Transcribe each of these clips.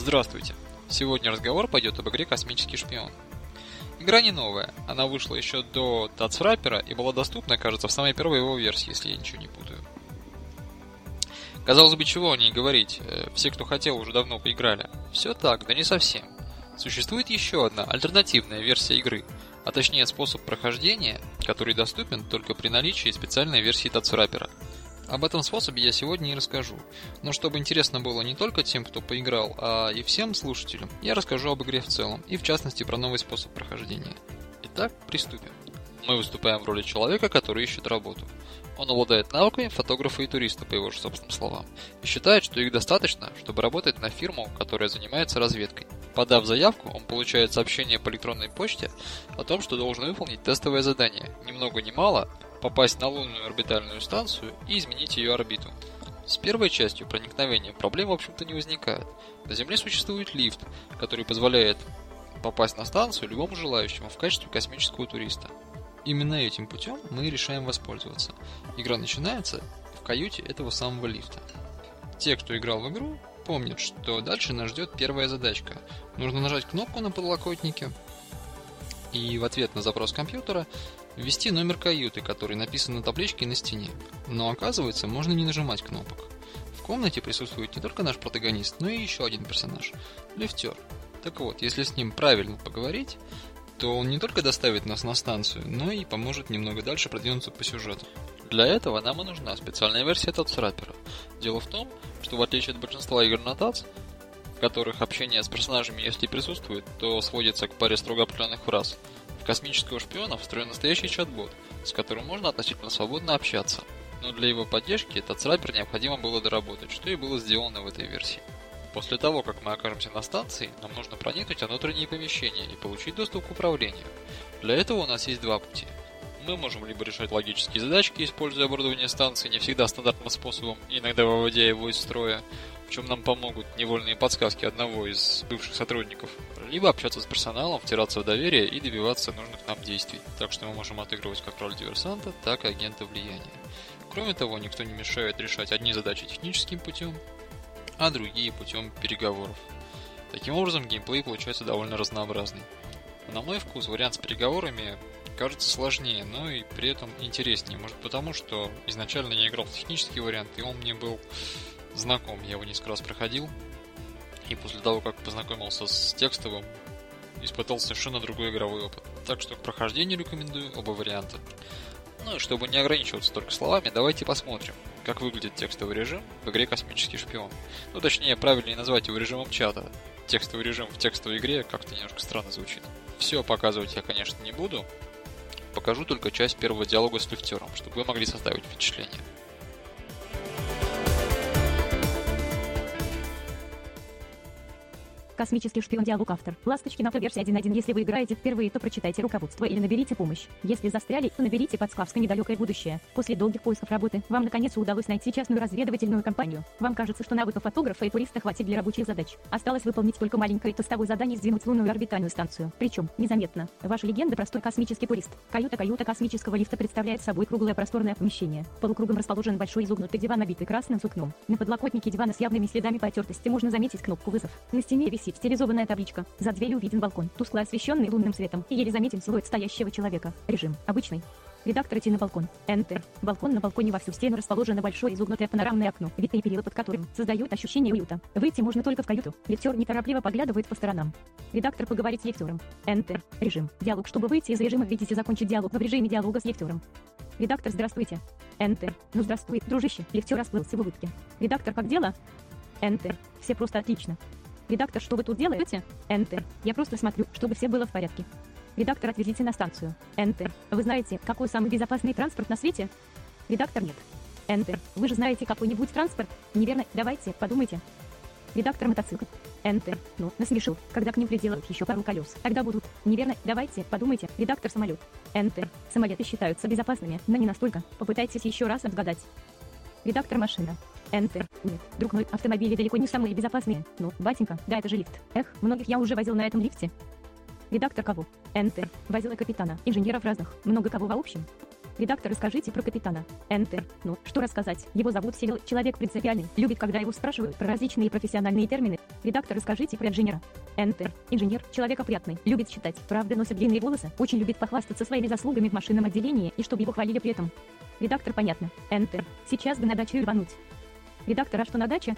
Здравствуйте! Сегодня разговор пойдет об игре «Космический шпион». Игра не новая, она вышла еще до Тацфраппера и была доступна, кажется, в самой первой его версии, если я ничего не путаю. Казалось бы, чего о ней говорить, э, все, кто хотел, уже давно поиграли. Все так, да не совсем. Существует еще одна альтернативная версия игры, а точнее способ прохождения, который доступен только при наличии специальной версии Тацфраппера – об этом способе я сегодня и расскажу. Но чтобы интересно было не только тем, кто поиграл, а и всем слушателям, я расскажу об игре в целом, и в частности про новый способ прохождения. Итак, приступим. Мы выступаем в роли человека, который ищет работу. Он обладает навыками фотографа и туриста, по его же собственным словам, и считает, что их достаточно, чтобы работать на фирму, которая занимается разведкой. Подав заявку, он получает сообщение по электронной почте о том, что должен выполнить тестовое задание, ни много ни мало, попасть на лунную орбитальную станцию и изменить ее орбиту. С первой частью проникновения проблем в общем-то не возникает. На Земле существует лифт, который позволяет попасть на станцию любому желающему в качестве космического туриста. Именно этим путем мы решаем воспользоваться. Игра начинается в каюте этого самого лифта. Те, кто играл в игру, помнят, что дальше нас ждет первая задачка. Нужно нажать кнопку на подлокотнике, и в ответ на запрос компьютера ввести номер каюты, который написан на табличке на стене. Но оказывается, можно не нажимать кнопок. В комнате присутствует не только наш протагонист, но и еще один персонаж – лифтер. Так вот, если с ним правильно поговорить, то он не только доставит нас на станцию, но и поможет немного дальше продвинуться по сюжету. Для этого нам и нужна специальная версия TATS Дело в том, что в отличие от большинства игр на TATS, в которых общение с персонажами, если присутствует, то сводится к паре строго определенных фраз – в космического шпиона встроен настоящий чат-бот, с которым можно относительно свободно общаться. Но для его поддержки этот сраппер необходимо было доработать, что и было сделано в этой версии. После того, как мы окажемся на станции, нам нужно проникнуть в внутренние помещения и получить доступ к управлению. Для этого у нас есть два пути. Мы можем либо решать логические задачки, используя оборудование станции не всегда стандартным способом, иногда выводя его из строя, чем нам помогут невольные подсказки одного из бывших сотрудников, либо общаться с персоналом, втираться в доверие и добиваться нужных нам действий. Так что мы можем отыгрывать как роль диверсанта, так и агента влияния. Кроме того, никто не мешает решать одни задачи техническим путем, а другие путем переговоров. Таким образом, геймплей получается довольно разнообразный. На мой вкус, вариант с переговорами кажется сложнее, но и при этом интереснее. Может потому, что изначально я играл в технический вариант, и он мне был знаком, я его несколько раз проходил. И после того, как познакомился с текстовым, испытал совершенно другой игровой опыт. Так что к прохождению рекомендую оба варианта. Ну и чтобы не ограничиваться только словами, давайте посмотрим, как выглядит текстовый режим в игре «Космический шпион». Ну, точнее, правильнее назвать его режимом чата. Текстовый режим в текстовой игре как-то немножко странно звучит. Все показывать я, конечно, не буду. Покажу только часть первого диалога с лифтером, чтобы вы могли составить впечатление. Космический шпион диалог автор. Ласточки на версия 1.1. Если вы играете впервые, то прочитайте руководство или наберите помощь. Если застряли, то наберите подсказка недалекое будущее. После долгих поисков работы, вам наконец удалось найти частную разведывательную компанию. Вам кажется, что навыков фотографа и туриста хватит для рабочих задач. Осталось выполнить только маленькое тестовое задание сдвинуть лунную орбитальную станцию. Причем, незаметно. Ваша легенда простой космический турист. Каюта-каюта космического лифта представляет собой круглое просторное помещение. Полукругом расположен большой изогнутый диван, набитый красным сукном. На подлокотнике дивана с явными следами потертости можно заметить кнопку вызов. На стене висит висит стилизованная табличка. За дверью виден балкон, тускло освещенный лунным светом, и еле заметен силуэт стоящего человека. Режим. Обычный. Редактор идти на балкон. Enter. Балкон на балконе во всю стену расположено большое изогнутое панорамное окно, вид и перила под которым создают ощущение уюта. Выйти можно только в каюту. Лифтер неторопливо поглядывает по сторонам. Редактор поговорить с лифтером. Enter. Режим. Диалог. Чтобы выйти из режима, видите закончить диалог в режиме диалога с лифтером. Редактор, здравствуйте. Enter. Ну здравствуй, дружище. Лифтер расплылся в улыбке. Редактор, как дела? Enter. Все просто отлично. Редактор, что вы тут делаете? Enter. Я просто смотрю, чтобы все было в порядке. Редактор, отвезите на станцию. Enter. Вы знаете, какой самый безопасный транспорт на свете? Редактор, нет. Enter. Вы же знаете какой-нибудь транспорт? Неверно. Давайте, подумайте. Редактор мотоцикл. Enter. Ну, насмешил. Когда к ним приделают еще пару колес. Тогда будут. Неверно. Давайте, подумайте. Редактор самолет. Enter. Самолеты считаются безопасными, но не настолько. Попытайтесь еще раз отгадать. Редактор машина. Enter. Нет, друг мой, автомобили далеко не самые безопасные. Ну, батенька, да это же лифт. Эх, многих я уже возил на этом лифте. Редактор кого? Enter. Возила капитана, инженеров разных, много кого в общем. Редактор, расскажите про капитана. Enter. Ну, что рассказать? Его зовут Сирил, человек принципиальный, любит, когда его спрашивают про различные профессиональные термины. Редактор, расскажите про инженера. Enter. Инженер, человек опрятный, любит читать, правда носит длинные волосы, очень любит похвастаться своими заслугами в машинном отделении и чтобы его хвалили при этом. Редактор, понятно. Enter. Сейчас бы на дачу рвануть. Редактор, а что на даче?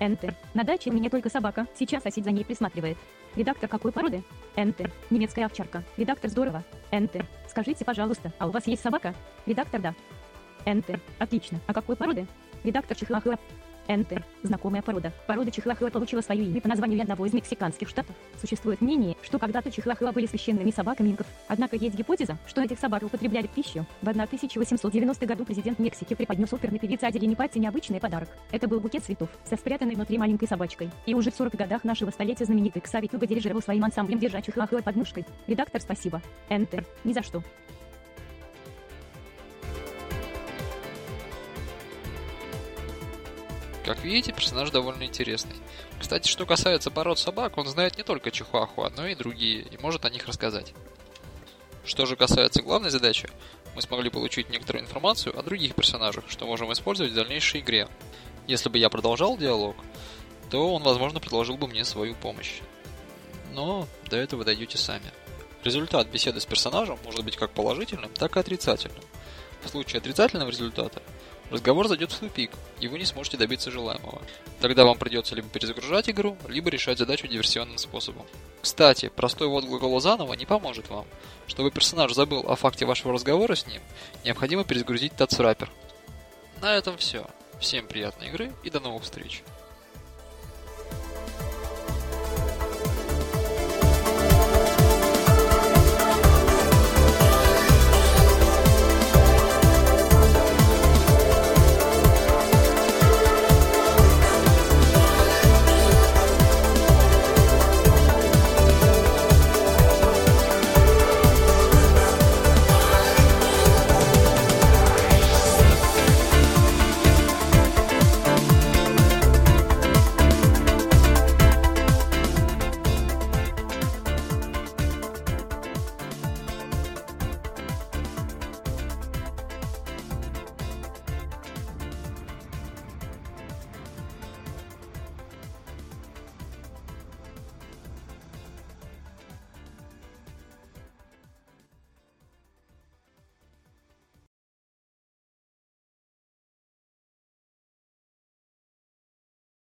Enter. На даче у меня только собака, сейчас сосед за ней присматривает. Редактор какой породы? Enter. Немецкая овчарка. Редактор здорово. Enter. Скажите, пожалуйста, а у вас есть собака? Редактор да. Enter. Отлично. А какой породы? Редактор чихуахуа. Enter. Знакомая порода. Порода чихуахуа получила свое имя по названию одного из мексиканских штатов. Существует мнение, что когда-то чихуахуа были священными собаками инков. Однако есть гипотеза, что этих собак употребляли в пищу. В 1890 году президент Мексики преподнес оперной певице Аделине Патти необычный подарок. Это был букет цветов, со спрятанной внутри маленькой собачкой. И уже в 40 годах нашего столетия знаменитый Ксави Туга дирижировал своим ансамблем держа чихуахуа под мышкой. Редактор, спасибо. Enter. Ни за что. Как видите, персонаж довольно интересный. Кстати, что касается пород собак, он знает не только чихуахуа, но и другие, и может о них рассказать. Что же касается главной задачи, мы смогли получить некоторую информацию о других персонажах, что можем использовать в дальнейшей игре. Если бы я продолжал диалог, то он, возможно, предложил бы мне свою помощь. Но до этого дойдете сами. Результат беседы с персонажем может быть как положительным, так и отрицательным. В случае отрицательного результата разговор зайдет в тупик, и вы не сможете добиться желаемого. Тогда вам придется либо перезагружать игру, либо решать задачу диверсионным способом. Кстати, простой ввод глагола заново не поможет вам. Чтобы персонаж забыл о факте вашего разговора с ним, необходимо перезагрузить TatsWrapper. На этом все. Всем приятной игры и до новых встреч.